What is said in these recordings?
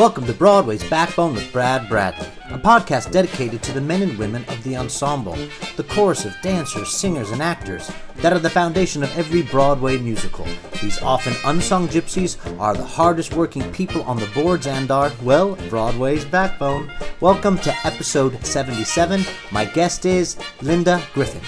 Welcome to Broadway's Backbone with Brad Bradley, a podcast dedicated to the men and women of the ensemble, the chorus of dancers, singers, and actors that are the foundation of every Broadway musical. These often unsung gypsies are the hardest working people on the boards and are, well, Broadway's backbone. Welcome to episode 77. My guest is Linda Griffin.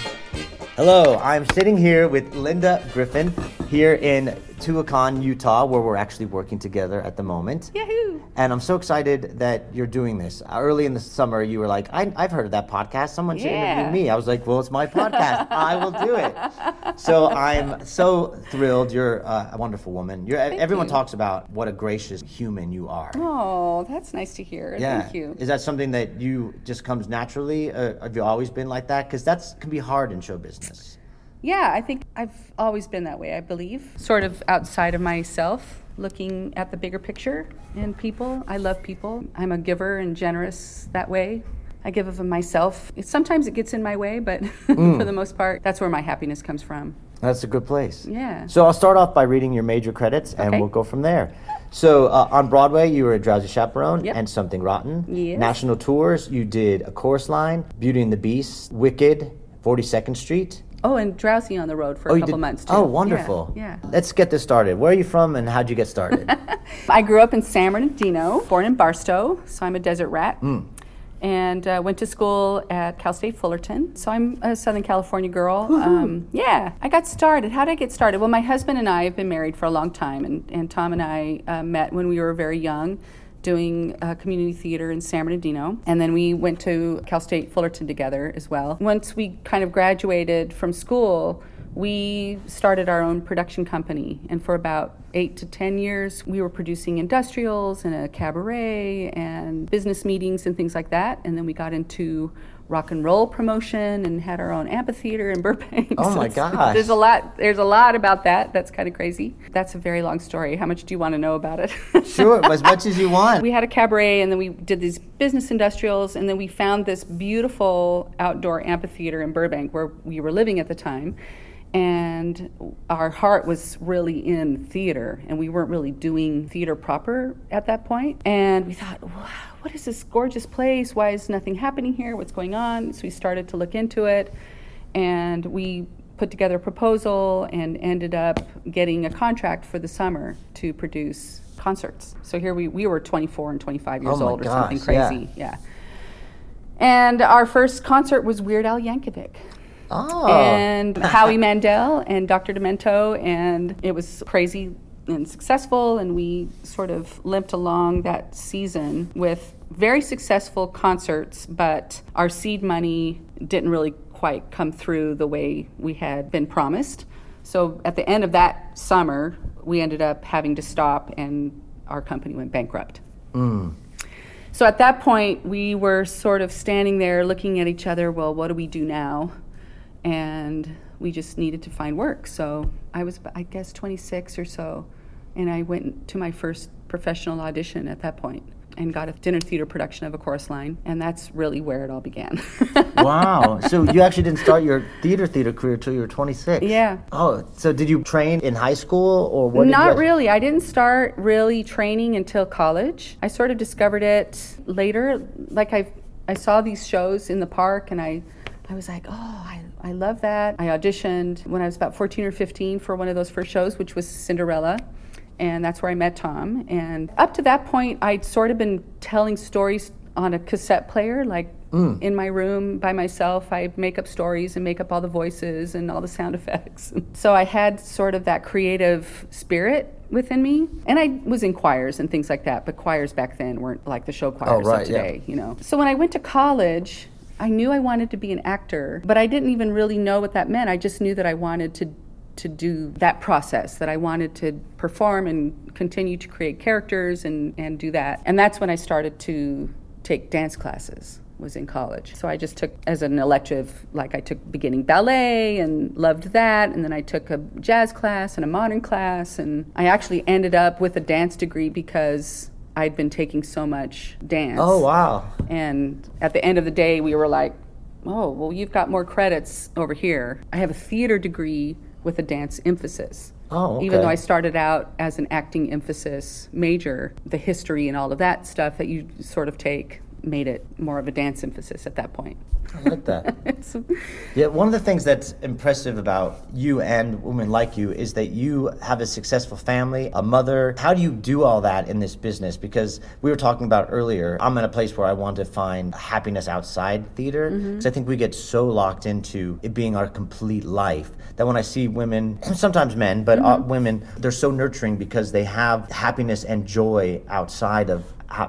Hello, I'm sitting here with Linda Griffin here in Tuacahn, Utah, where we're actually working together at the moment. Yahoo! And I'm so excited that you're doing this. Early in the summer, you were like, I, have heard of that podcast. Someone should Yeah. interview me. I was like, well, it's my podcast. I will do it. So I'm so thrilled. You're uh, a wonderful woman. You're, everyone you. talks about what a gracious human you are. Oh, that's nice to hear. Yeah. Thank you. Is that something that you just comes naturally? Uh, have you always been like that? Because that can be hard in show business. Yeah, I think I've always been that way, I believe. Sort of outside of myself, looking at the bigger picture in people. I love people. I'm a giver and generous that way. I give of myself. It, sometimes it gets in my way, but Mm. for the most part, that's where my happiness comes from. That's a good place. Yeah. So I'll start off by reading your major credits, and Okay. we'll go from there. So uh, on Broadway, you were a Drowsy Chaperone Yep. and Something Rotten. Yes. National tours, you did A Chorus Line, Beauty and the Beast, Wicked, 42nd Street. Oh, and drowsy on the road for Oh, a couple did- months too. Oh, wonderful. Yeah. Let's get this started. Where are you from, and how'd you get started? I grew up in San Bernardino, born in Barstow, so I'm a desert rat. Hmm. And uh, went to school at Cal State Fullerton. So I'm a Southern California girl. Um, yeah, I got started. How did I get started? Well, my husband and I have been married for a long time, and, and Tom and I uh, met when we were very young doing uh, community theater in San Bernardino. And then we went to Cal State Fullerton together as well. Once we kind of graduated from school, we started our own production company. And for about eight to 10 years, we were producing industrials and a cabaret and business meetings and things like that. And then we got into rock and roll promotion and had our own amphitheater in Burbank. Oh So my gosh. There's a lot there's a lot about that. That's kind of crazy. That's a very long story. How much do you want to know about it? sure, as much as you want. We had a cabaret and then we did these business industrials and then we found this beautiful outdoor amphitheater in Burbank where we were living at the time. And our heart was really in theater and we weren't really doing theater proper at that point. And we thought, wow, what is this gorgeous place? Why is nothing happening here? What's going on? So we started to look into it and we put together a proposal and ended up getting a contract for the summer to produce concerts. So here we, we were 24 and 25 years Oh old or something gosh, yeah. crazy. Yeah. And our first concert was Weird Al Yankovic oh. and Howie Mandel and Dr. Demento, and it was crazy and successful. And we sort of limped along that season with very successful concerts, but our seed money didn't really quite come through the way we had been promised. So at the end of that summer, we ended up having to stop, and our company went bankrupt. Mm. So at that point, we were sort of standing there looking at each other. Well, what do we do now? And we just needed to find work. So I was, I guess, 26 or so, and I went to my first professional audition at that point and got a dinner theater production of A Chorus Line, and that's really where it all began. wow. So you actually didn't start your theater theater career till you were 26. Yeah. Oh, so did you train in high school or what? Not really. I didn't start really training until college. I sort of discovered it later. Like I, I saw these shows in the park, and I, I was like, oh, I, I love that. I auditioned when I was about 14 or 15 for one of those first shows, which was Cinderella. And that's where I met Tom. And up to that point, I'd sort of been telling stories on a cassette player, like mm. in my room by myself. I'd make up stories and make up all the voices and all the sound effects. so I had sort of that creative spirit within me. And I was in choirs and things like that, but choirs back then weren't like the show choirs oh, right, of yeah. today, you know. So when I went to college, I knew I wanted to be an actor, but I didn't even really know what that meant. I just knew that I wanted to to do that process, that I wanted to perform and continue to create characters and, and do that. And that's when I started to take dance classes was in college. So I just took as an elective, like I took beginning ballet and loved that. And then I took a jazz class and a modern class. And I actually ended up with a dance degree because I'd been taking so much dance. Oh, wow. And at the end of the day, we were like, oh, well, you've got more credits over here. I have a theater degree with a dance emphasis. Oh, Even though. I started out as an acting emphasis major, the history and all of that stuff that you sort of take made it more of a dance emphasis at that point. I like that. Yeah, one of the things that's impressive about you and women like you is that you have a successful family, a mother. How do you do all that in this business? Because we were talking about earlier, I'm in a place where I want to find happiness outside theater. Because I think we get so locked into it being our complete life that when I see women, sometimes men, but uh, women, they're so nurturing because they have happiness and joy outside of.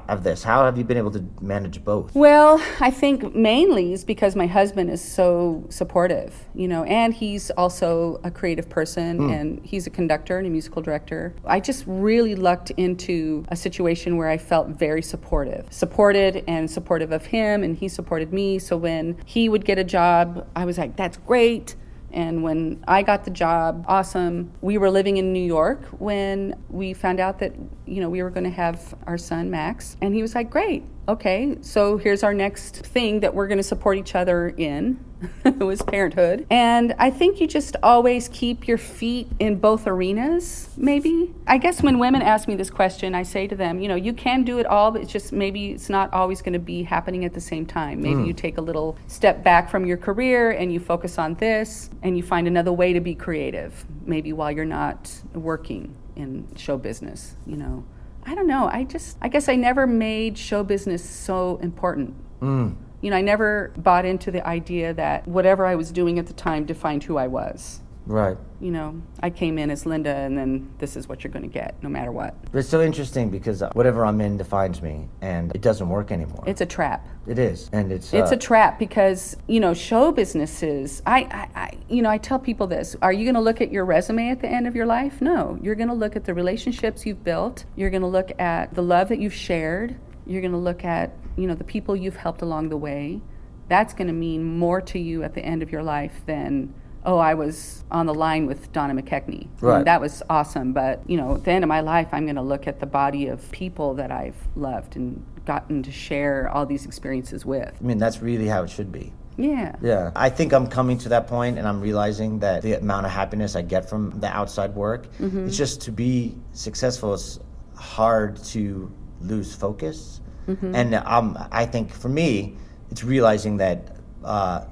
Of this, how have you been able to manage both? Well, I think mainly is because my husband is so supportive, you know, and he's also a creative person hmm. and he's a conductor and a musical director. I just really lucked into a situation where I felt very supportive, supported and supportive of him, and he supported me. So when he would get a job, I was like, that's great. And when I got the job, awesome. We were living in New York when we found out that, you know, we were going to have our son Max. And he was like, "Great. Okay. So here's our next thing that we're going to support each other in." It was parenthood. And I think you just always keep your feet in both arenas, maybe. I guess when women ask me this question, I say to them, you know, you can do it all, but it's just maybe it's not always going to be happening at the same time. Maybe hmm. you take a little step back from your career and you focus on this and you find another way to be creative, maybe while you're not working in show business, you know. I don't know. I just, I guess I never made show business so important. Hmm. You know, I never bought into the idea that whatever I was doing at the time defined who I was. Right. You know, I came in as Linda, and then this is what you're going to get, no matter what. But it's so interesting because uh, whatever I'm in defines me, and it doesn't work anymore. It's a trap. it is, and it's It's uh, a trap because you know show businesses. I, I, I you know I tell people this: Are you going to look at your resume at the end of your life? No, you're going to look at the relationships you've built. You're going to look at the love that you've shared. You're going to look at you know the people you've helped along the way. That's going to mean more to you at the end of your life than oh I was on the line with Donna McKechnie. Right. that was awesome, but you know at the end of my life I'm going to look at the body of people that I've loved and gotten to share all these experiences with. I mean, that's really how it should be. Yeah. Yeah, I think I'm coming to that point, and I'm realizing that the amount of happiness I get from the outside work, Mm-hmm. it's just to be successful. It's hard to lose focus, Mm-hmm. and um, I think for me, it's realizing that. Uh,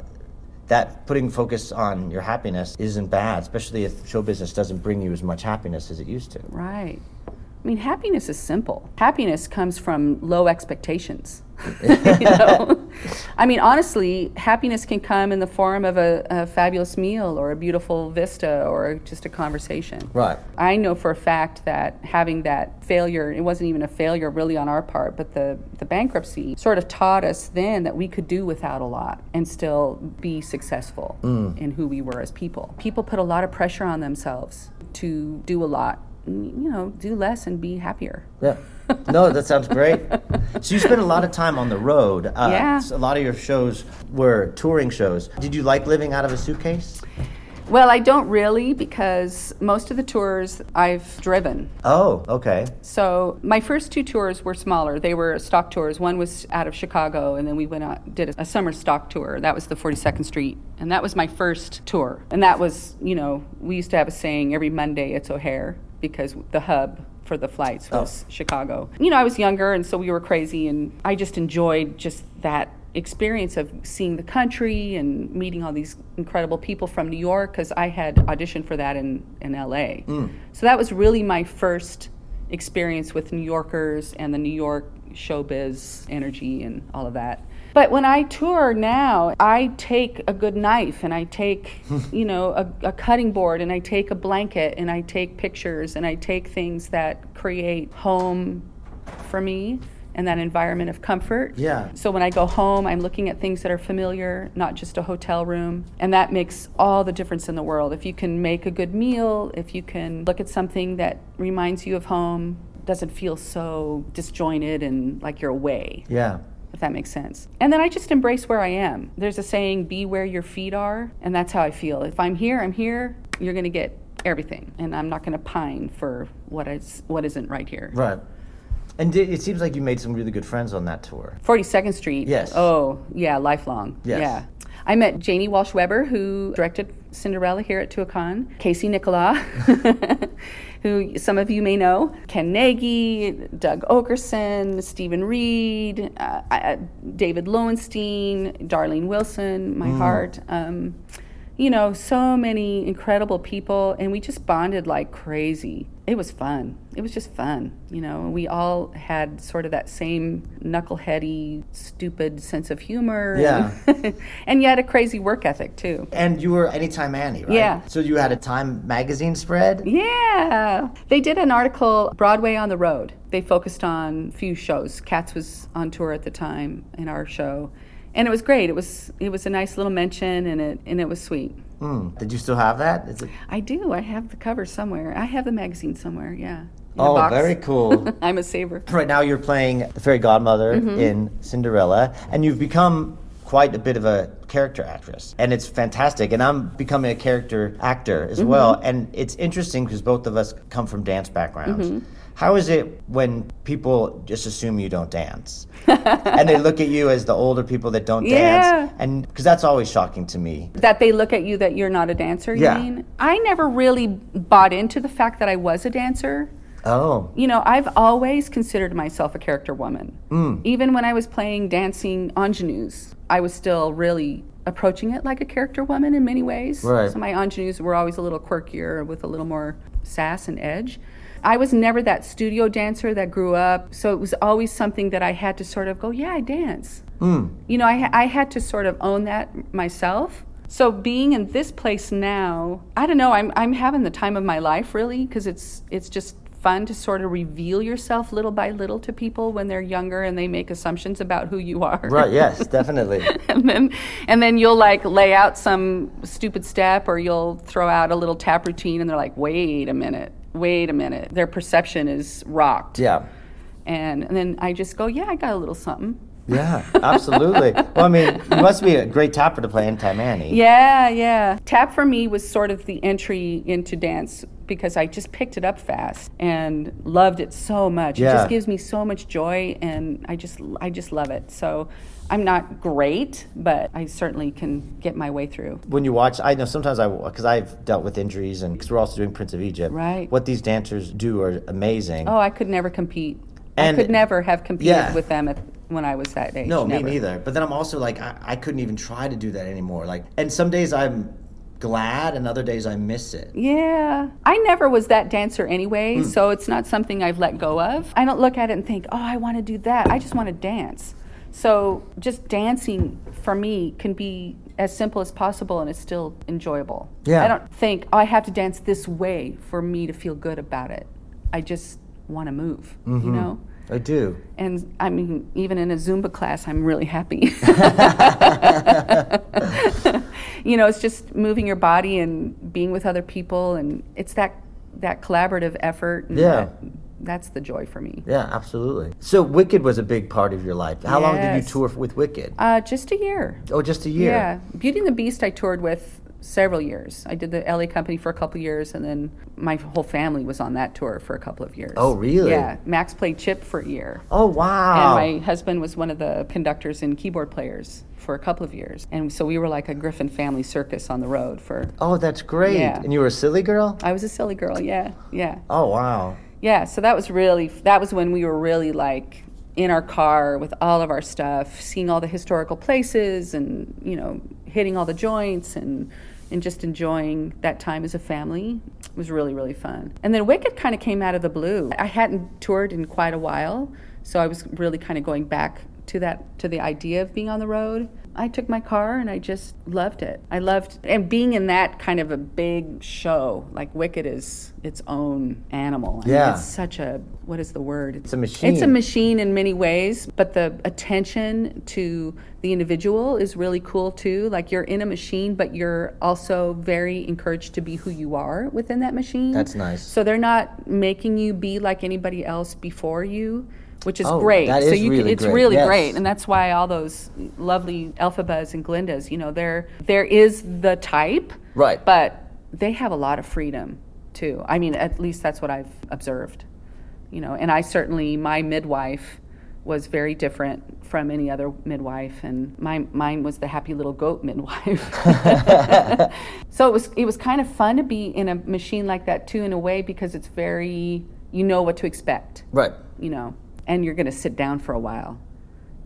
that putting focus on your happiness isn't bad, especially if show business doesn't bring you as much happiness as it used to. Right. I mean, happiness is simple. Happiness comes from low expectations. you know? I mean, honestly, happiness can come in the form of a, a fabulous meal or a beautiful vista or just a conversation. Right. I know for a fact that having that failure, it wasn't even a failure really on our part, but the, the bankruptcy sort of taught us then that we could do without a lot and still be successful mm. in who we were as people. People put a lot of pressure on themselves to do a lot, you know, do less and be happier. Yeah. No, that sounds great. So you spent a lot of time on the road. Uh, Yeah. A lot of your shows were touring shows. Did you like living out of a suitcase? Well, I don't really because most of the tours I've driven. Oh, okay. So my first two tours were smaller. They were stock tours. One was out of Chicago, and then we went out did a, a summer stock tour. That was the 42nd Street, and that was my first tour. And that was, you know, we used to have a saying every Monday it's O'Hare because the hub for the flights oh. was Chicago. You know, I was younger, and so we were crazy, and I just enjoyed just that experience of seeing the country and meeting all these incredible people from New York because I had auditioned for that in, in LA. Mm. So that was really my first experience with New Yorkers and the New York showbiz energy and all of that. But when I tour now, I take a good knife and I take, you know, a, a cutting board and I take a blanket and I take pictures and I take things that create home for me and that environment of comfort. Yeah. So when I go home, I'm looking at things that are familiar, not just a hotel room. And that makes all the difference in the world. If you can make a good meal, if you can look at something that reminds you of home, doesn't feel so disjointed and like you're away, Yeah. That makes sense. And then I just embrace where I am. There's a saying, be where your feet are. And that's how I feel. If I'm here, I'm here. You're going to get everything. And I'm not going to pine for what is what isn't right here. Right. And it seems like you made some really good friends on that tour. 42nd Street. Yes. Oh, yeah, lifelong. Yes. Yeah. I met Janie Walsh Weber, who directed Cinderella here at Tuacahn. Casey Nicholaw, who some of you may know, Ken Nagy, Doug Okerson, Stephen Reed, uh, uh, David Lowenstein, Darlene Wilson, my heart. Um, you know, so many incredible people, and we just bonded like crazy. It was fun. It was just fun. You know, we all had sort of that same knuckleheady, stupid sense of humor. Yeah. And, and yet a crazy work ethic, too. And you were Anytime Annie, right? Yeah. So you had a Time magazine spread? Yeah. They did an article, Broadway on the Road. They focused on a few shows. Cats was on tour at the time in our show. And it was great. It was it was a nice little mention and it and it was sweet. Hmm. Did you still have that? Is it? I do. I have the cover somewhere. I have the magazine somewhere, yeah. Oh, box. very cool. I'm a saver. Right now, you're playing the fairy godmother Mm-hmm. in Cinderella, and you've become quite a bit of a character actress, and it's fantastic. And I'm becoming a character actor Mm-hmm. as well, and it's interesting because both of us come from dance backgrounds. Mm-hmm. How is it when people just assume you don't dance, and they look at you as the older people that don't Yeah. dance, and because that's always shocking to me. That they look at you that you're not a dancer, you Yeah. mean? I never really bought into the fact that I was a dancer. Oh, You know, I've always considered myself a character woman. Mm. Even when I was playing dancing ingenues, I was still really approaching it like a character woman in many ways. Right. So my ingenues were always a little quirkier with a little more sass and edge. I was never that studio dancer that grew up, so it was always something that I had to sort of go, yeah, I dance. You know, I, I had to sort of own that myself. So being in this place now, I don't know, I'm, I'm having the time of my life really because it's it's just fun to sort of reveal yourself little by little to people when they're younger and they make assumptions about who you are. right. Yes, definitely. and then and then you'll like lay out some stupid step or you'll throw out a little tap routine and they're like, "Wait a minute. Wait a minute." Their perception is rocked. Yeah. And and then I just go, "Yeah, I got a little something." Yeah, absolutely. well, I mean, you must be a great tapper to play Anytime Annie. Yeah, yeah. Tap for me was sort of the entry into dance because I just picked it up fast and loved it so much. Yeah. It just gives me so much joy and I just I just love it. So I'm not great, but I certainly can get my way through. when you watch, I know sometimes I because I've dealt with injuries and because we're also doing Prince of Egypt. Right. What these dancers do are amazing. Oh, I could never compete. And- I could never have competed Yeah. with them at, when I was that age. no, never. me neither. But then I'm also like I, I couldn't even try to do that anymore. Like, and some days I'm glad, and other days I miss it. Yeah. I never was that dancer anyway, Hmm. so it's not something I've let go of. I don't look at it and think, oh, I want to do that. I just want to dance. So just dancing for me can be as simple as possible and it's still enjoyable. Yeah. I don't think, oh, I have to dance this way for me to feel good about it. I just want to move, Mm-hmm. you know? I do. And I mean, even in a Zumba class, I'm really happy. you know, it's just moving your body and being with other people, and it's that that collaborative effort. And Yeah. that- that's the joy for me. Yeah, absolutely. So Wicked was a big part of your life. How long did you tour with Wicked? Uh, just a year. Oh, just a year. Yeah, Beauty and the Beast. I toured with several years. I did the LA company for a couple years, and then my whole family was on that tour for a couple of years. Oh, really? Yeah. Max played Chip for a year. Oh, wow. And my husband was one of the conductors and keyboard players for a couple of years. And so we were like a Griffin family circus on the road for. oh, that's great. Yeah. And you were a silly girl? I was a silly girl, yeah, yeah. Oh, wow. Yeah, so that was really, that was when we were really like in our car with all of our stuff, seeing all the historical places and, you know, hitting all the joints and, and just enjoying that time as a family. It was really, really fun. And then Wicked kind of came out of the blue. I hadn't toured in quite a while, so I was really kind of going back to that, to the idea of being on the road. I took my car and I just loved it. I loved and being in that kind of a big show like Wicked is its own animal. I mean, Yeah. it's such a what is the word? It's a machine. It's a machine in many ways, but the attention to the individual is really cool too. Like you're in a machine, but you're also very encouraged to be who you are within that machine. That's nice. So they're not making you be like anybody else before you, which is Oh, great. that so you really can, it's great. really Yes. great, and that's why all those lovely Elphabas and Glindas, you know, there there is the type, Right. But they have a lot of freedom too. I mean, at least that's what I've observed, you know. And I certainly, my midwife was very different from any other midwife, and my, mine was the happy little goat midwife. so it was it was kind of fun to be in a machine like that too, in a way, because it's very you know what to expect, Right. you know, and you're going to sit down for a while,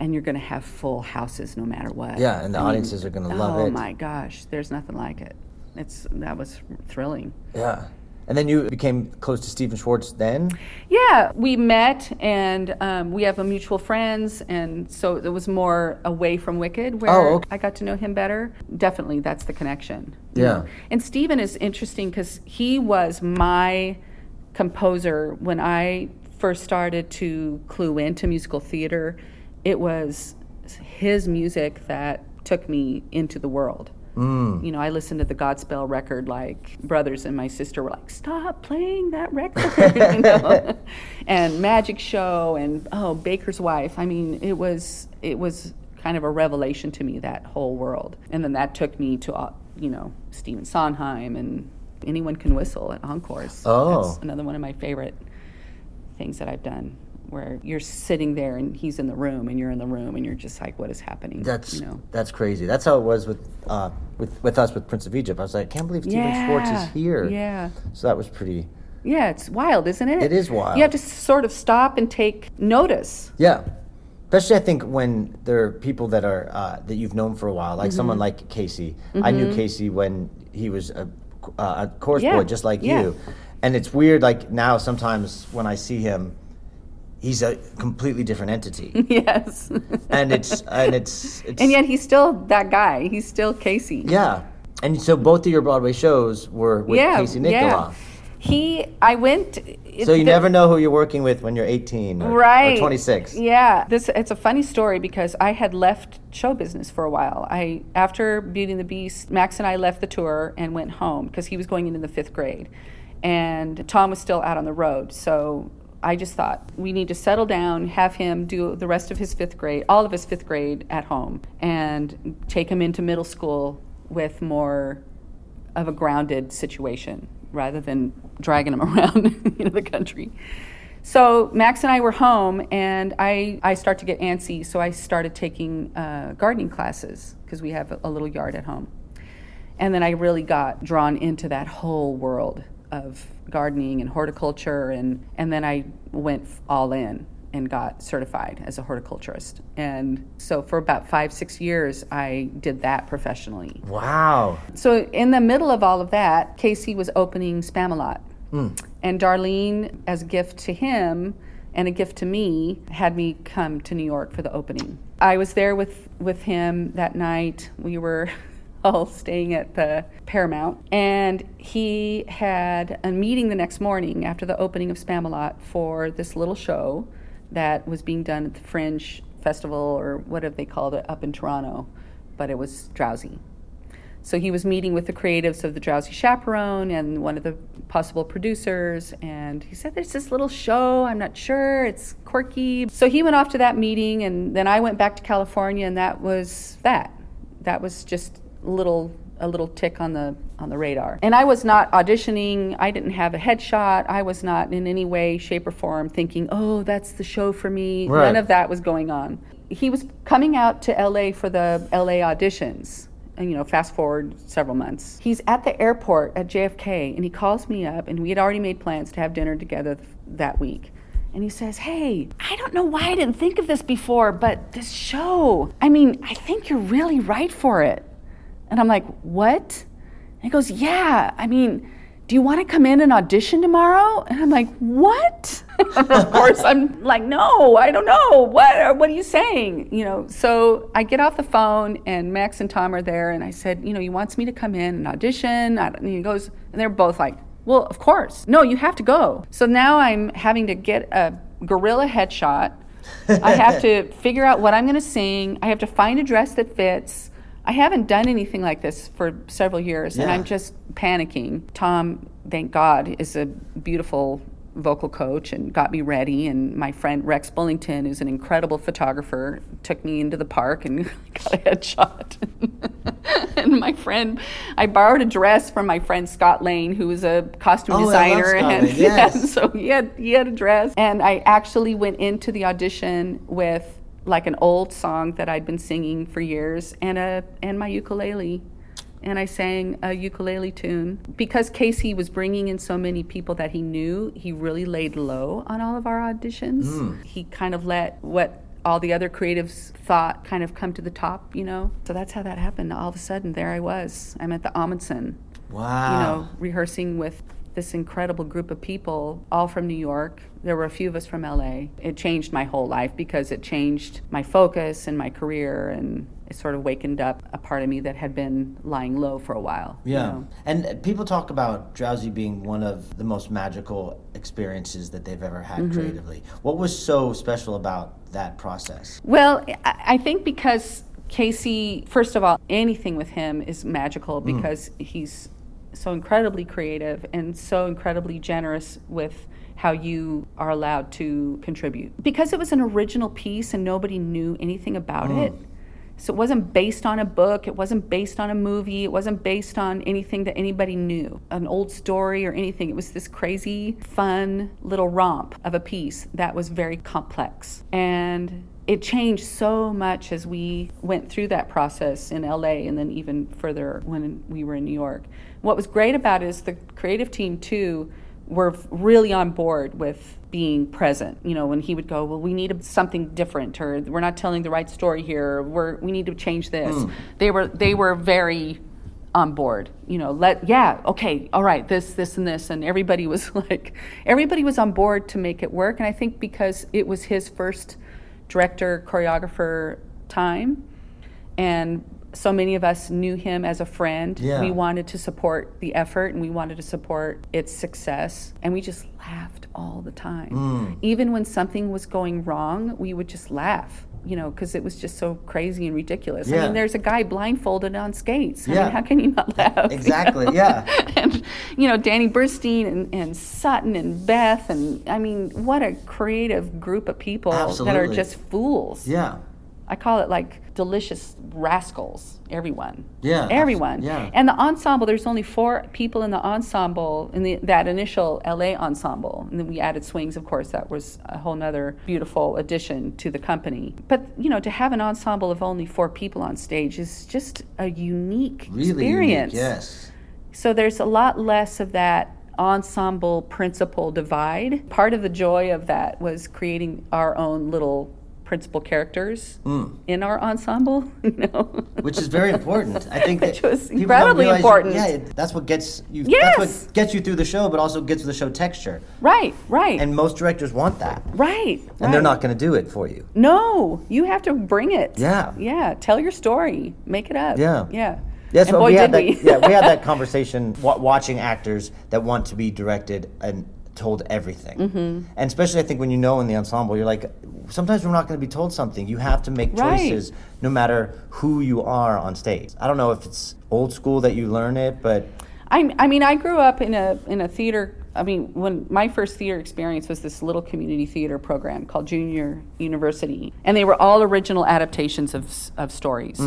and you're going to have full houses no matter what. Yeah, and the audiences are gonna love oh it. Oh my gosh, there's nothing like it. It's that was thrilling. Yeah. And then you became close to Stephen Schwartz then? Yeah, we met and um, we have a mutual friends, and so it was more away from Wicked where Oh, okay. I got to know him better. Definitely, that's the connection. Yeah. And Stephen is interesting because he was my composer when I first started to clue into musical theater. It was his music that took me into the world. You know, I listened to the Godspell record like brothers and my sister were like, "Stop playing that record," you know? and Magic Show and oh, Baker's Wife. I mean, it was it was kind of a revelation to me that whole world. And then that took me to uh, you know Stephen Sondheim and Anyone Can Whistle at Encores. Oh. That's another one of my favorite things that I've done. Where you're sitting there and he's in the room and you're in the room and you're just like, what is happening? That's you know. that's crazy. That's how it was with uh, with with us with Prince of Egypt. I was like, I can't believe Stephen Schwartz is here. Yeah. So that was pretty. Yeah, it's wild, isn't it? It is wild. You have to sort of stop and take notice. Yeah. Especially, I think when there are people that are uh, that you've known for a while, like Mm-hmm. someone like Casey. I knew Casey when he was a, uh, a chorus Yeah, boy, just like yeah. you. And it's weird, like now sometimes when I see him, he's a completely different entity, yes. and it's and it's it's and yet he's still that guy. He's still Casey. yeah. And so both of your Broadway shows were with yeah. Casey Nicholaw. yeah. He, I went. So you the- never know who you're working with when you're 18 or, right or 26. yeah this it's a funny story because i had left show business for a while i after beauty and the beast max and i left the tour and went home because he was going into the fifth grade and tom was still out on the road so i just thought we need to settle down have him do the rest of his fifth grade all of his fifth grade at home and take him into middle school with more of a grounded situation rather than dragging him around you know, the country. So Max and I were home, and I, I start to get antsy, so I started taking uh, gardening classes because we have a, a little yard at home. And then I really got drawn into that whole world of gardening and horticulture, and, and then I went all in and got certified as a horticulturist. And so for about five, six years, I did that professionally. Wow. So in the middle of all of that, Casey was opening Spamalot. Hmm. And Darlene, as a gift to him and a gift to me, had me come to New York for the opening. I was there with, with him that night. We were staying at the Paramount. And he had a meeting the next morning after the opening of Spamalot for this little show that was being done at the Fringe Festival or whatever they called it up in Toronto. But it was drowsy. So he was meeting with the creatives of the Drowsy Chaperone and one of the possible producers, and he said, There's this little show, I'm not sure, it's quirky. So he went off to that meeting, and then I went back to California, and that was that. That was just little a little tick on the on the radar. And I was not auditioning, I didn't have a headshot, I was not in any way, shape, or form thinking, oh, that's the show for me. Right. None of that was going on. He was coming out to LA for the LA auditions and, you know, fast forward several months. He's at the airport at JFK and he calls me up and we had already made plans to have dinner together th- that week. And he says, Hey, I don't know why I didn't think of this before, but this show, I mean, I think you're really right for it. And I'm like, What? And he goes, Yeah, I mean, do you want to come in and audition tomorrow? And I'm like, What? of course, I'm like, No, I don't know. What, uh, what are you saying? You know, so I get off the phone and Max and Tom are there. And I said, You know, he wants me to come in and audition. And he goes, and they're both like, Well, of course. No, you have to go. So now I'm having to get a guerrilla headshot. I have to figure out what I'm going to sing. I have to find a dress that fits. I haven't done anything like this for several years, and I'm just panicking. Tom, thank God, is a beautiful vocal coach and got me ready. And my friend Rex Bullington, who's an incredible photographer, took me into the park and got a headshot. and my friend, I borrowed a dress from my friend Scott Lane, who was a costume Oh, designer, and yes. yeah, so he had he had a dress, and I actually went into the audition with like an old song that I'd been singing for years, and a and my ukulele. And I sang a ukulele tune. Because Casey was bringing in so many people that he knew, he really laid low on all of our auditions. Hmm. He kind of let what all the other creatives thought kind of come to the top, you know? So that's how that happened. All of a sudden, there I was. I'm at the Ahmanson, Wow. you know, rehearsing with this incredible group of people, all from New York. There were a few of us from LA. It changed my whole life because it changed my focus and my career, and it sort of wakened up a part of me that had been lying low for a while. you Yeah. know? And people talk about Drowsy being one of the most magical experiences that they've ever had Mm-hmm. creatively. What was so special about that process? Well, I think because Casey, first of all, anything with him is magical Mm. because he's so incredibly creative and so incredibly generous with how you are allowed to contribute. Because it was an original piece and nobody knew anything about Mm. it. So it wasn't based on a book, it wasn't based on a movie, it wasn't based on anything that anybody knew, an old story or anything. It was this crazy, fun little romp of a piece that was very complex. And it changed so much as we went through that process in LA and then even further when we were in New York. What was great about it is the creative team, too, were really on board with being present. You know, when he would go, well, we need something different, or we're not telling the right story here, or we're, we need to change this. Hmm. They were they were very on board. You know, let yeah, okay, all right, this, this, and this, and everybody was like, everybody was on board to make it work. And I think because it was his first director choreographer time, and so many of us knew him as a friend. Yeah. We wanted to support the effort and we wanted to support its success. And we just laughed all the time. Mm. Even when something was going wrong, we would just laugh, you know, because it was just so crazy and ridiculous. I mean, there's a guy blindfolded on skates. I Yeah. mean, how can you not laugh? you Exactly, know? yeah. and, you know, Danny Burstein and, and Sutton and Beth. And I mean, what a creative group of people that are just fools. Yeah. I call it like delicious rascals. Everyone. Yeah, Everyone. yeah. And the ensemble. There's only four people in the ensemble in the, that initial LA ensemble, and then we added swings. Of course, that was a whole nother beautiful addition to the company. But you know, to have an ensemble of only four people on stage is just a unique Really experience. unique. Yes. So there's a lot less of that ensemble principal divide. Part of the joy of that was creating our own little principal characters hmm. in our ensemble, know. Which is very important. I think Which was incredibly important. Yeah, it- that's what gets you. Yes. That's what gets you through the show, but also gets the show texture. right, right. And most directors want that, right. and they're not going to do it for you. No, you have to bring it. Yeah. Yeah, tell your story. Make it up. Yeah. Yeah. Yes, and boy, we had that. we. yeah, we had that conversation wa- watching actors that want to be directed and told everything, Mm-hmm. and especially I think when you know in the ensemble, you're like, sometimes we're not going to be told something. You have to make Right. choices, no matter who you are on stage. I don't know if it's old school that you learn it, but I, I mean, I grew up in a in a theater. I mean, when my first theater experience was this little community theater program called Junior University, and they were all original adaptations of of stories.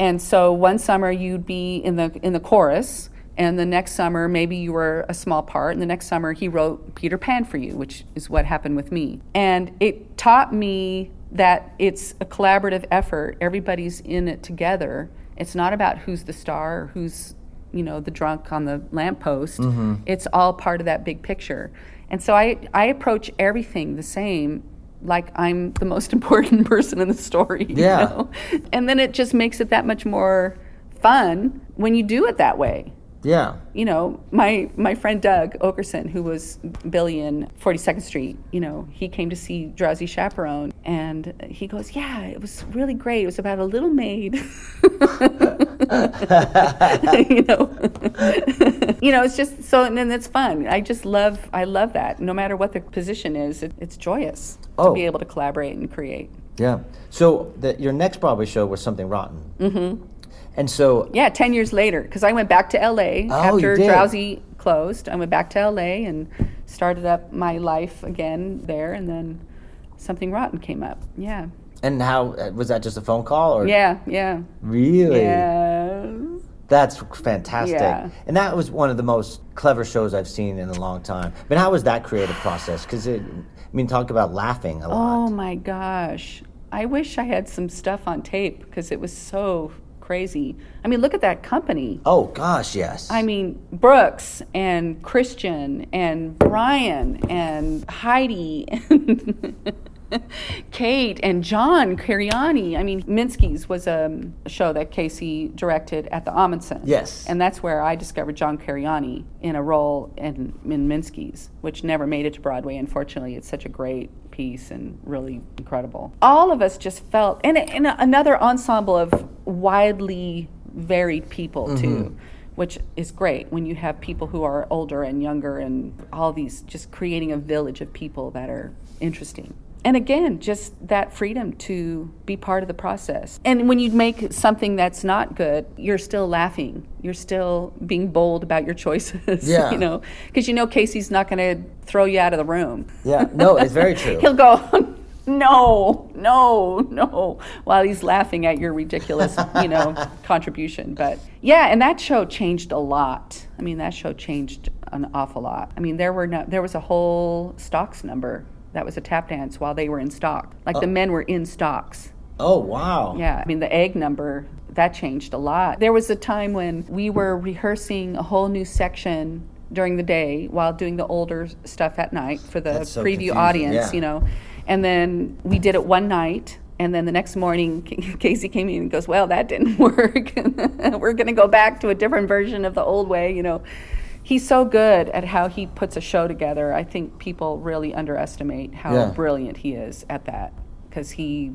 And so one summer you'd be in the in the chorus, and the next summer maybe you were a small part, and the next summer he wrote Peter Pan for you, which is what happened with me. And it taught me that it's a collaborative effort. Everybody's in it together. It's not about who's the star or who's you know the drunk on the lamppost mm-hmm. it's all part of that big picture and so i i approach everything the same like i'm the most important person in the story you Yeah. know? and then it just makes it that much more fun when you do it that way yeah, you know, my my friend Doug Okerson, who was Billy in 42nd Street, you know, he came to see Drowsy Chaperone, and he goes, "Yeah, it was really great. It was about a little maid." you know, you know, it's just so, and then it's fun. I just love, I love that. No matter what the position is, it, it's joyous Oh. to be able to collaborate and create. yeah. So the, your next Broadway show was something rotten. Mm-hmm. And so Yeah, 10 years later, because I went back to LA Oh, after. Drowsy closed. I went back to LA and started up my life again there, and then something rotten came up. Yeah. and how uh, was that just a phone call or Yeah, yeah. really? Yeah. That's fantastic. Yeah. And that was one of the most clever shows I've seen in a long time. But how was that creative process? Because it, I mean, talk about laughing a lot. Oh my gosh. I wish I had some stuff on tape because it was so crazy. I mean, look at that company. Oh gosh, yes. I mean, Brooks and Christian and Brian and Heidi and Kate and John Cariani. I mean, Minsky's was um, a show that Casey directed at the Ahmanson. Yes. And that's where I discovered John Cariani in a role in, in Minsky's, which never made it to Broadway. Unfortunately, it's such a great piece and really incredible. All of us just felt, and, and another ensemble of widely varied people, mm-hmm. too which is great when you have people who are older and younger and all these just creating a village of people that are interesting. And again, just that freedom to be part of the process. And when you make something that's not good, you're still laughing. You're still being bold about your choices. Yeah. You know, because you know Casey's not going to throw you out of the room. yeah, no, it's very true. He'll go, no, no, no, while he's laughing at your ridiculous, you know, contribution. But yeah, and that show changed a lot. I mean, that show changed an awful lot. I mean, there were no, there was a whole stocks number that was a tap dance while they were in stock. Like the oh. men were in stocks. oh wow. Yeah, I mean, the egg number, that changed a lot. There was a time when we were rehearsing a whole new section during the day while doing the older stuff at night for the so preview confusing, audience, yeah. you know. And then we did it one night. And then the next morning, Casey came in and goes, Well, that didn't work. We're going to go back to a different version of the old way, you know. He's so good at how he puts a show together. I think people really underestimate how Yeah. brilliant he is at that because he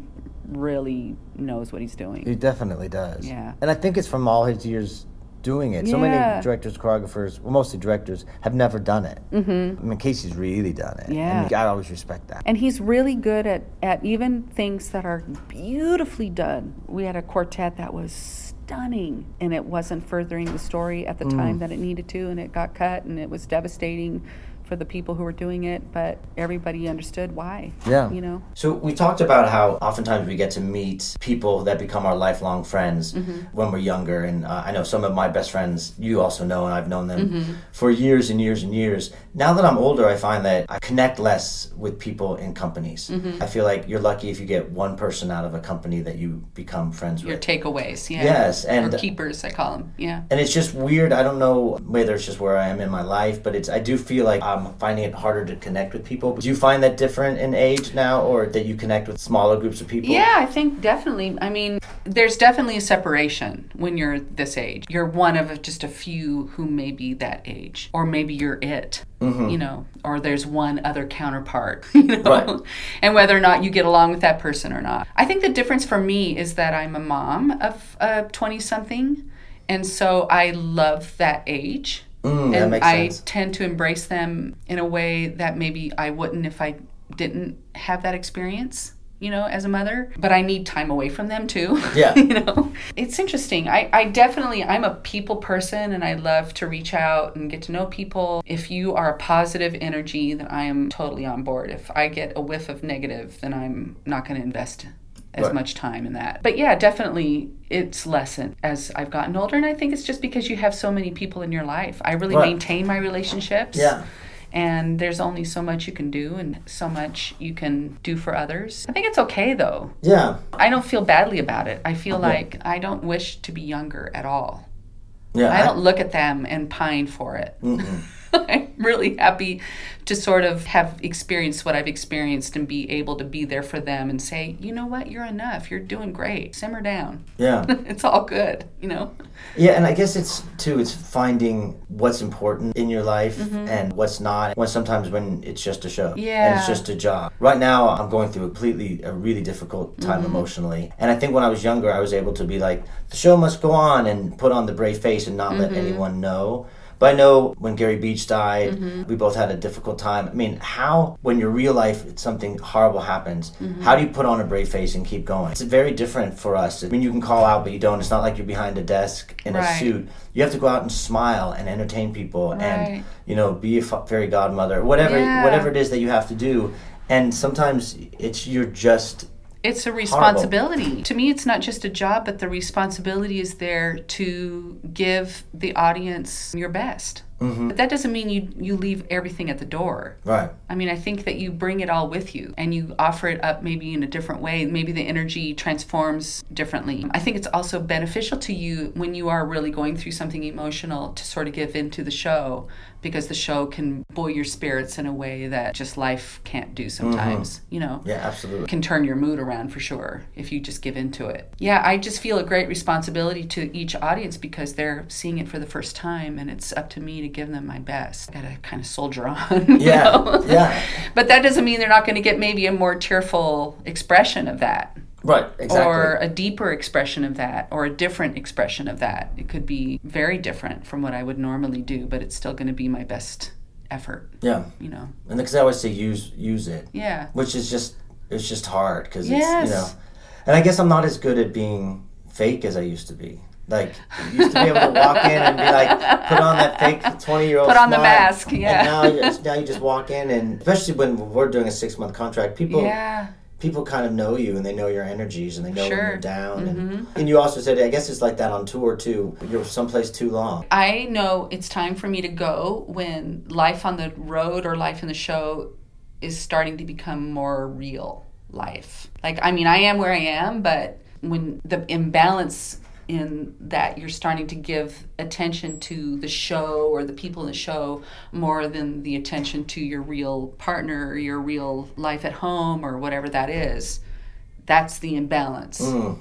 really knows what he's doing. He definitely does. Yeah. And I think it's from all his years doing it. So many directors, choreographers, well, mostly directors, have never done it. Mm-hmm. I mean, Casey's really done it. Yeah. And I always respect that. And he's really good at, at even things that are beautifully done. We had a quartet that was stunning, and it wasn't furthering the story at the Mm. time that it needed to, and it got cut, and it was devastating for the people who were doing it, but everybody understood why. Yeah. You know? So we talked about how oftentimes we get to meet people that become our lifelong friends mm-hmm. when we're younger, and uh, I know some of my best friends you also know, and I've known them mm-hmm. for years and years and years. Now that I'm older, I find that I connect less with people in companies. Mm-hmm. I feel like you're lucky if you get one person out of a company that you become friends Your with. Your takeaways, yeah. Yes, and- or keepers, I call them. Yeah. and it's just weird. I don't know whether it's just where I am in my life, but it's I do feel like I'm finding it harder to connect with people. Do you find that different in age now, or that you connect with smaller groups of people? Yeah, I think definitely. I mean, there's definitely a separation when you're this age. You're one of just a few who may be that age, or maybe you're it. Mm-hmm. You know, or there's one other counterpart. You know, Right. and whether or not you get along with that person or not. I think the difference for me is that I'm a mom of a twenty something, and so I love that age. Mm, and I sense. tend to embrace them in a way that maybe I wouldn't if I didn't have that experience, you know, as a mother. But I need time away from them too. Yeah. you know, it's interesting. I, I definitely, I'm a people person and I love to reach out and get to know people. If you are a positive energy, then I am totally on board. If I get a whiff of negative, then I'm not going to invest as Right. much time in that. But yeah, definitely it's lessened as I've gotten older. And I think it's just because you have so many people in your life. I really Right. maintain my relationships. Yeah. And there's only so much you can do and so much you can do for others. I think it's okay though. Yeah. I don't feel badly about it. I feel like I don't wish to be younger at all. Yeah. I don't look at them and pine for it. I'm really happy to sort of have experienced what I've experienced and be able to be there for them and say, you know what, you're enough. You're doing great. Simmer down. yeah. it's all good, you know? Yeah, and I guess it's too. It's finding what's important in your life Mm-hmm. and what's not. When sometimes when it's just a show and Yeah. it's just a job. Right now, I'm going through a completely a really difficult time Mm-hmm. emotionally, and I think when I was younger, I was able to be like, the show must go on, and put on the brave face and not let Mm-hmm. anyone know. But I know when Gary Beach died, Mm-hmm. we both had a difficult time. I mean, how, when your real life, something horrible happens, Mm-hmm. how do you put on a brave face and keep going? It's very different for us. I mean, you can call out, but you don't. It's not like you're behind a desk in a suit. You have to go out and smile and entertain people Right. and, you know, be a fairy godmother, whatever, Yeah. whatever it is that you have to do. And sometimes it's, you're just it's a responsibility. To me, it's not just a job, but the responsibility is there to give the audience your best. Mm-hmm. But that doesn't mean you you leave everything at the door. Right. I mean, I think that you bring it all with you and you offer it up maybe in a different way. Maybe the energy transforms differently. I think it's also beneficial to you when you are really going through something emotional to sort of give into the show because the show can buoy your spirits in a way that just life can't do mm-hmm. sometimes, you know? Yeah, absolutely. Can turn your mood around for sure if you just give into it. Yeah, I just feel a great responsibility to each audience because they're seeing it for the first time and it's up to me to give them my best. Gotta kind of soldier on. Yeah. Yeah. But that doesn't mean they're not going to get maybe a more tearful expression of that. Right. Exactly. Or a deeper expression of that, or a different expression of that. It could be very different from what I would normally do, but it's still going to be my best effort, yeah. you know? And because I always say use use it, Yeah. which is just it's just hard because it's you know, and I guess I'm not as good at being fake as I used to be. Like you used to be able to walk in and be like, put on that fake twenty year old. Put on the mask, yeah. And now you just, now you just walk in and especially when we're doing a six month contract, people Yeah. People kind of know you and they know your energies and they know when Sure. Mm-hmm. you're down. And, and you also said, I guess it's like that on tour too. You're someplace too long. I know it's time for me to go when life on the road or life in the show is starting to become more real life. Like, I mean, I am where I am, but when the imbalance in that you're starting to give attention to the show or the people in the show more than the attention to your real partner or your real life at home or whatever that is that's the imbalance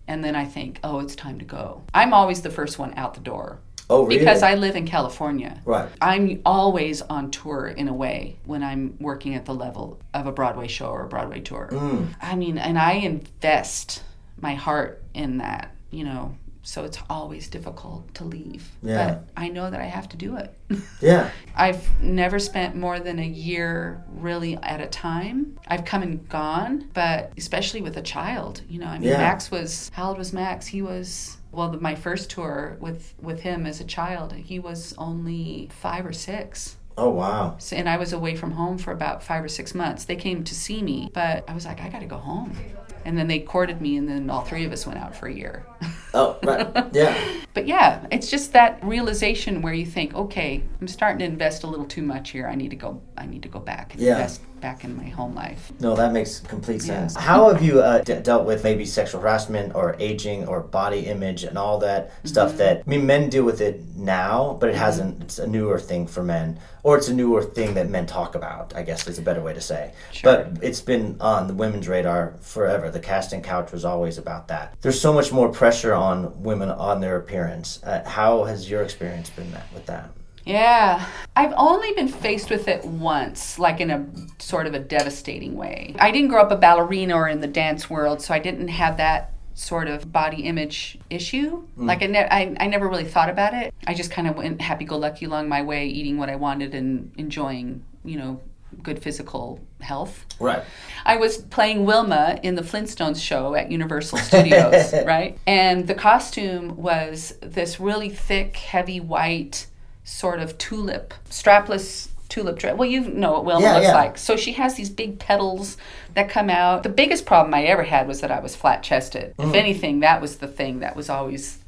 and then i think oh it's time to go i'm always the first one out the door Oh, really? because I live in California. Right. I'm always on tour in a way when I'm working at the level of a Broadway show or a Broadway tour. Mm. I mean, and I invest my heart in that, you know, so it's always difficult to leave. Yeah. But I know that I have to do it. Yeah. I've never spent more than a year really at a time. I've come and gone, but especially with a child, you know, I mean, Yeah. Max was, how old was Max? He was, well, the, my first tour with, with him as a child, he was only five or six. Oh wow. So, and I was away from home for about five or six months. They came to see me, but I was like, I got to go home. And then they courted me, and then all three of us went out for a year. Oh right. Yeah. But yeah, it's just that realization where you think, okay, I'm starting to invest a little too much here. I need to go. I need to go back and Yeah. invest back in my home life. No, that makes complete sense. How have you uh, d- dealt with maybe sexual harassment or aging or body image and all that stuff that I mean men deal with it now, but it hasn't. It's a newer thing for men, or it's a newer thing that men talk about. I guess is a better way to say. Sure. But it's been on the women's radar forever. The casting couch was always about that. There's so much more pressure on women on their appearance. Uh, how has your experience been that, with that? Yeah, I've only been faced with it once, like in a sort of a devastating way. I didn't grow up a ballerina or in the dance world, so I didn't have that sort of body image issue. Hmm. Like I, ne- I, I never really thought about it. I just kind of went happy-go-lucky along my way, eating what I wanted and enjoying, you know, good physical health. Right. I was playing Wilma in the Flintstones show at Universal Studios, right? And the costume was this really thick, heavy white sort of tulip, strapless tulip dress. Well, you know what Wilma Yeah, looks yeah. like. So she has these big petals that come out. The biggest problem I ever had was that I was flat chested. Mm. If anything, that was the thing that was always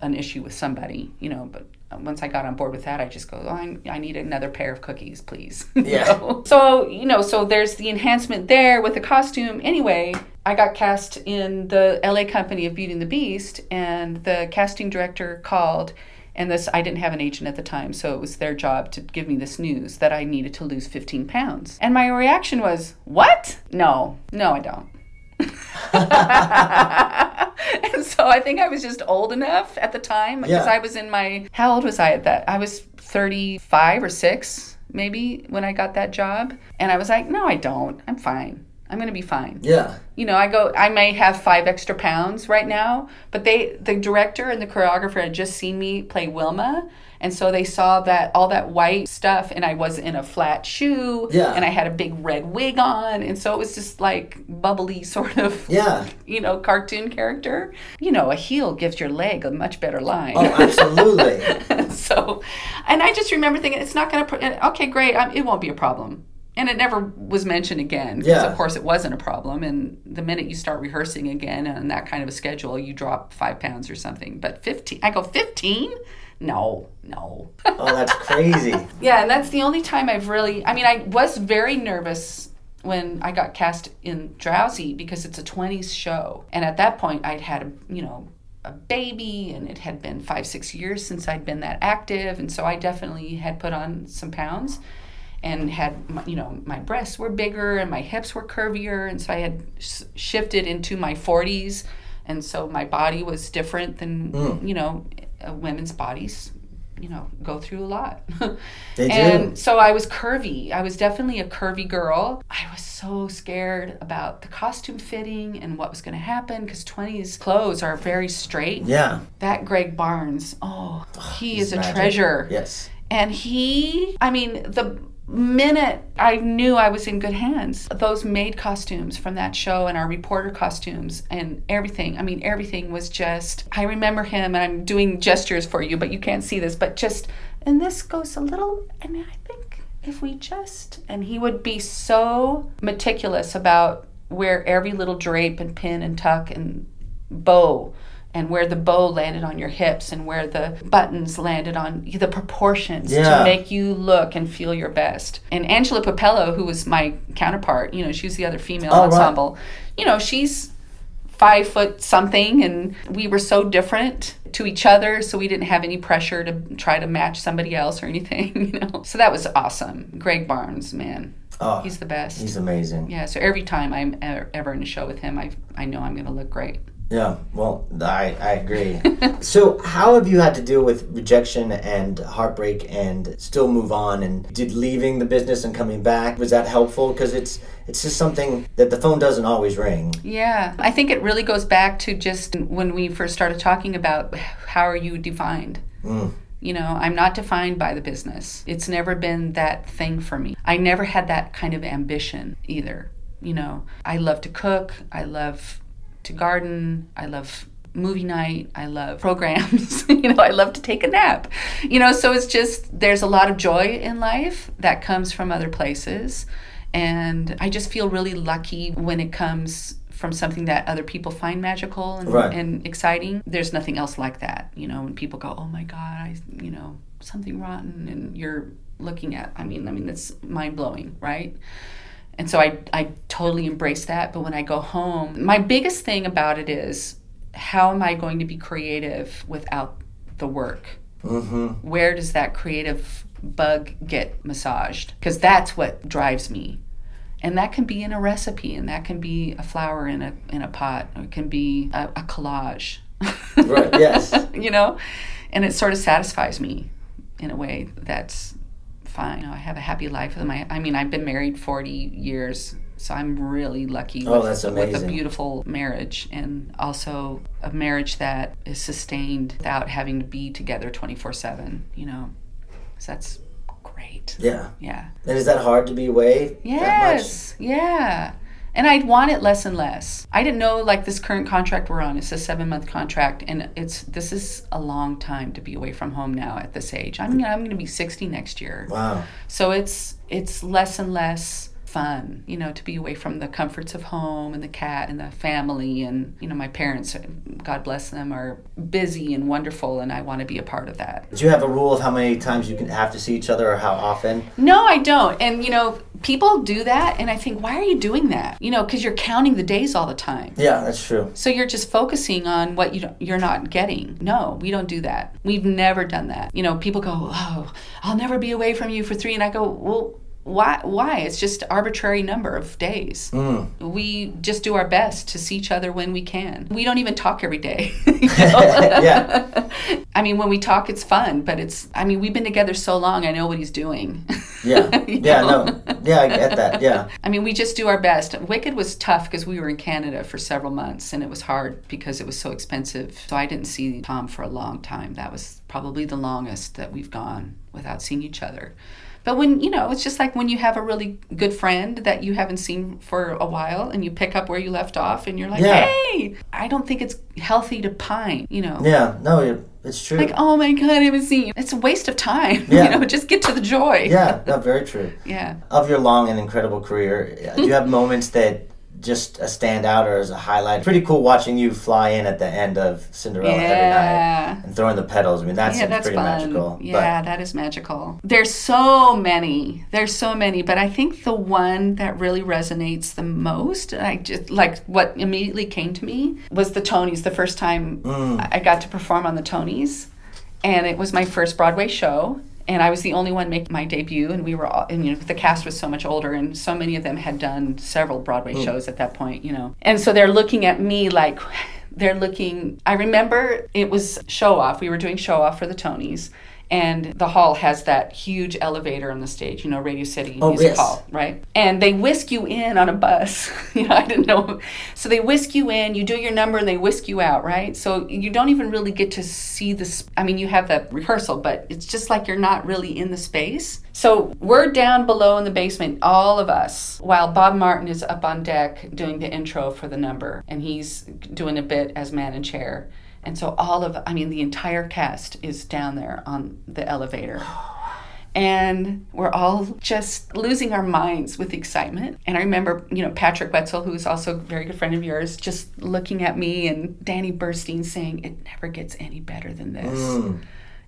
an issue with somebody, you know, but once I got on board with that, I just go, oh, I, I need another pair of cookies, please. Yeah. So, you know, so there's the enhancement there with the costume. Anyway, I got cast in the LA company of Beauty and the Beast, and the casting director called. And this, I didn't have an agent at the time, so it was their job to give me this news that I needed to lose 15 pounds. And my reaction was, What? No, no, I don't. and so I think I was just old enough at the time because Yeah. I was in my how old was I at that? I was 35 or 6 maybe when I got that job and I was like, "No, I don't. I'm fine. I'm going to be fine." Yeah. You know, I go I may have 5 extra pounds right now, but they the director and the choreographer had just seen me play Wilma and so they saw that all that white stuff and I was in a flat shoe Yeah. and I had a big red wig on and so it was just like bubbly sort of Yeah. you know, cartoon character. You know, a heel gives your leg a much better line. Oh, absolutely. so, and I just remember thinking, it's not going to, okay, great, um, it won't be a problem. And it never was mentioned again because Yeah. of course it wasn't a problem. And the minute you start rehearsing again on that kind of a schedule you drop five pounds or something. But 15 i go 15 no no. Oh, that's crazy. yeah and that's the only time i've really i mean i was very nervous when i got cast in drowsy because it's a 20s show. And at that point i'd had a you know a baby and it had been five six years since i'd been that active. And so i definitely had put on some pounds and had you know my breasts were bigger and my hips were curvier and so i had s- shifted into my 40s and so my body was different than you know uh, women's bodies you know go through a lot They do. and so i was curvy i was definitely a curvy girl i was so scared about the costume fitting and what was going to happen because 20s clothes are very straight Yeah. that greg barnes oh he He's is a magic. treasure Yes. and he, I mean, the minute I knew I was in good hands, those maid costumes from that show and our reporter costumes and everything, I mean, everything was just, I remember him and I'm doing gestures for you, but you can't see this, but just, and this goes a little, and I think if we just, and he would be so meticulous about where every little drape and pin and tuck and bow and where the bow landed on your hips and where the buttons landed on the proportions Yeah. to make you look and feel your best. And Angela Pupello, who was my counterpart, you know, she was the other female Oh, right. ensemble. You know, she's five foot something, and we were so different to each other, so we didn't have any pressure to try to match somebody else or anything, you know. So that was awesome. Greg Barnes, man, Oh, he's the best. he's amazing. yeah, so every time I'm ever in a show with him, I I know I'm going to look great. Yeah, well, I, I agree. so, how have you had to deal with rejection and heartbreak and still move on? And did leaving the business and coming back was that helpful? Because it's it's just something that the phone doesn't always ring. Yeah, I think it really goes back to just when we first started talking about how are you defined. Mm. You know, I'm not defined by the business. It's never been that thing for me. I never had that kind of ambition either. You know, I love to cook, I love to garden, I love movie night, I love programs, you know, I love to take a nap. You know, so it's just there's a lot of joy in life that comes from other places. And I just feel really lucky when it comes from something that other people find magical and, Right. and exciting. There's nothing else like that. You know, when people go, oh my God, I, you know, something rotten, and you're looking at, I mean, I mean, that's mind blowing, right? And so I, I totally embrace that. But when I go home, my biggest thing about it is how am I going to be creative without the work? Mm-hmm. where does that creative bug get massaged? Because that's what drives me. And that can be in a recipe, and that can be a flower in a in a pot, or it can be a, a collage. Right, yes. you know, and it sort of satisfies me in a way that's fine. I have a happy life with my. I mean, I've been married forty years, so I'm really lucky. Oh, with, With a beautiful marriage, and also a marriage that is sustained without having to be together twenty four seven. You know, so that's great. Yeah. Yeah. And is that hard to be away? that much? Yes. Yeah. And I'd want it less and less. I didn't know like this current contract we're on. It's a seven month contract, and it's this is a long time to be away from home now at this age. I'm I'm going to be 60 next year, Wow. so it's it's less and less fun, you know, to be away from the comforts of home and the cat and the family and you know my parents, God bless them, are busy and wonderful, and I want to be a part of that. Do you have a rule of how many times you can have to see each other or how often? No, I don't. And you know, people do that, and I think, why are you doing that? You know, because you're counting the days all the time. Yeah, that's true. So you're just focusing on what you don't, you're not getting. No, we don't do that. We've never done that. You know, people go, "Oh, I'll never be away from you for 3." And I go, "Well, why why? It's just arbitrary number of days. Mm. We just do our best to see each other when we can. We don't even talk every day." Yeah. I mean, when we talk it's fun, but it's I mean, we've been together so long, I know what he's doing. Yeah. Yeah, know? no. Yeah, I get that. Yeah. I mean, we just do our best. Wicked was tough because we were in Canada for several months and it was hard because it was so expensive. So I didn't see Tom for a long time. That was probably the longest that we've gone without seeing each other. But when, you know, it's just like when you have a really good friend that you haven't seen for a while and you pick up where you left off and you're like, Yeah. hey, I don't think it's healthy to pine, you know. Yeah, no, it's true. Like, oh my God, I haven't seen you. It's a waste of time. Yeah. You know, just get to the joy. yeah, no, very true. Yeah. Of your long and incredible career, uh, do you have moments that just a standout or as a highlight? Pretty cool watching you fly in at the end of Cinderella every night and throwing the petals. I mean, that yeah, seems that's pretty fun. magical. Yeah, that is magical. There's so many. There's so many, but I think the one that really resonates the most, I just like what immediately came to me was the Tonys. The first time Mm. I got to perform on the Tonys, and it was my first Broadway show. And I was the only one making my debut, and we were all, and you know, the cast was so much older, and so many of them had done several Broadway Mm. shows at that point, you know. And so they're looking at me like, they're looking. I remember it was show off. We were doing show off for the Tonys, and the hall has that huge elevator on the stage, you know, Radio City Oh, Music yes. Hall, right? And they whisk you in on a bus. you know, I didn't know. So they whisk you in, you do your number, and they whisk you out, right? So you don't even really get to see this. I mean, you have that rehearsal, but it's just like you're not really in the space. So we're down below in the basement, all of us, while Bob Martin is up on deck doing the intro for the number, and he's doing a bit as man and chair. And so all of, I mean, the entire cast is down there on the elevator. And we're all just losing our minds with excitement. And I remember, you know, Patrick Wetzel, who is also a very good friend of yours, just looking at me and Danny Burstein saying, It never gets any better than this Mm.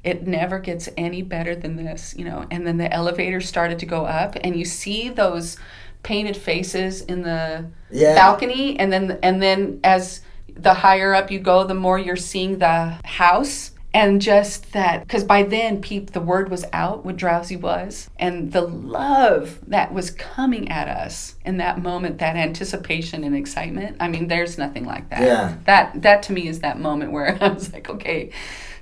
it never gets any better than this, you know. And then the elevator started to go up, and you see those painted faces in the Yeah. balcony, and then and then as the higher up you go, the more you're seeing the house. And just that, because by then, peep, the word was out what Drowsy was, and the love that was coming at us in that moment, that anticipation and excitement. I mean, there's nothing like that. Yeah. That that to me is that moment where I was like, okay,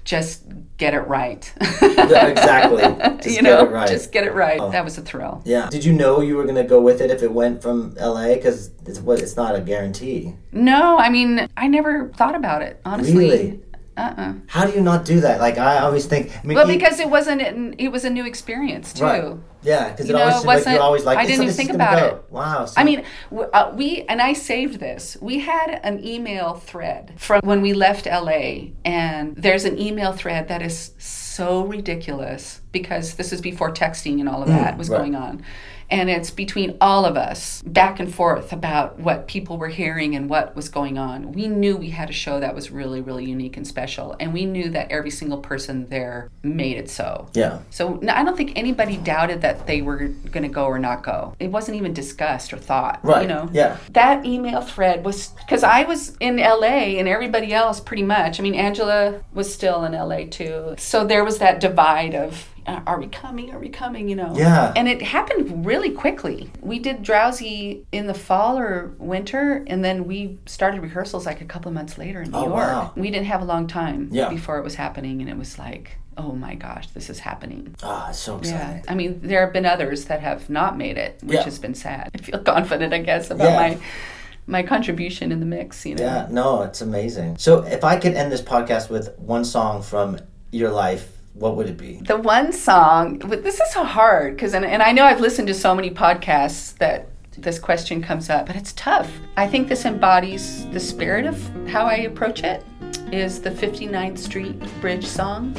just get it right. Yeah, exactly. Just you get know, it right. just get it right. Oh. That was a thrill. Yeah. Did you know you were going to go with it if it went from LA? Because it's, what, it's not a guarantee. No, I mean, I never thought about it honestly. Really? Uh-uh. How do you not do that? Like, I always think. I mean, Well, because it wasn't. It was a new experience too. Right. Yeah, because it know, always like you're always like, I didn't even think about go." it. Wow. so- I mean, w- uh, we and I saved this. We had an email thread from when we left LA, and there's an email thread that is so ridiculous because this is before texting and all of that was Mm, right. going on. And it's between all of us back and forth about what people were hearing and what was going on. We knew we had a show that was really, really unique and special. And we knew that every single person there made it so. yeah. So no, I don't think anybody doubted that they were going to go or not go. It wasn't even discussed or thought. Right. You know. Yeah. That email thread was because I was in LA and everybody else pretty much. I mean, Angela was still in LA too. So there was that divide of. Uh, Are we coming? Are we coming? You know. Yeah. And it happened really quickly. We did Drowsy in the fall or winter, and then we started rehearsals like a couple of months later in New Oh, York. wow. We didn't have a long time Yeah. before it was happening, and it was like, oh my gosh, this is happening. Oh, so exciting. Yeah, I mean, there have been others that have not made it, which Yeah. has been sad. I feel confident, I guess, about Yeah. my my contribution in the mix. You know, Yeah, no, it's amazing. So, if I could end this podcast with one song from your life, what would it be? the one song. But this is so hard because, and, and I know I've listened to so many podcasts that this question comes up, but it's tough. I think this embodies the spirit of how I approach it. Is the 59th Street Bridge song,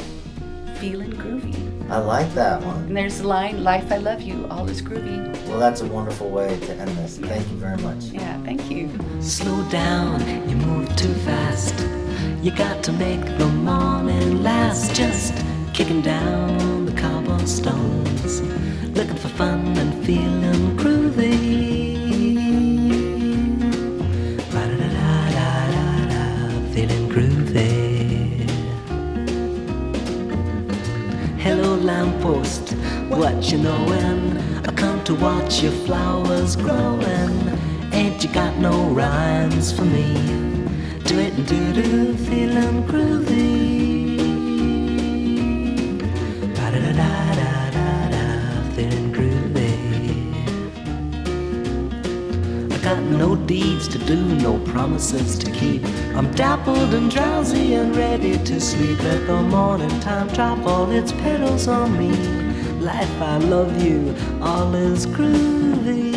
"Feeling Groovy." I like that one. And there's the line, "Life, I love you, all is groovy." Well, that's a wonderful way to end this. Thank you very much. Yeah, thank you. Slow down, you move too fast. You got to make the morning last. Just kicking down the cobblestones, looking for fun and feeling groovy. Feeling groovy. Hello, lamppost, what you knowin'? I come to watch your flowers growing. Ain't you got no rhymes for me? Do it and do do, feeling groovy. Promises to keep. I'm dappled and drowsy and ready to sleep. Let the morning time drop all its petals on me. life, I love you, all is groovy.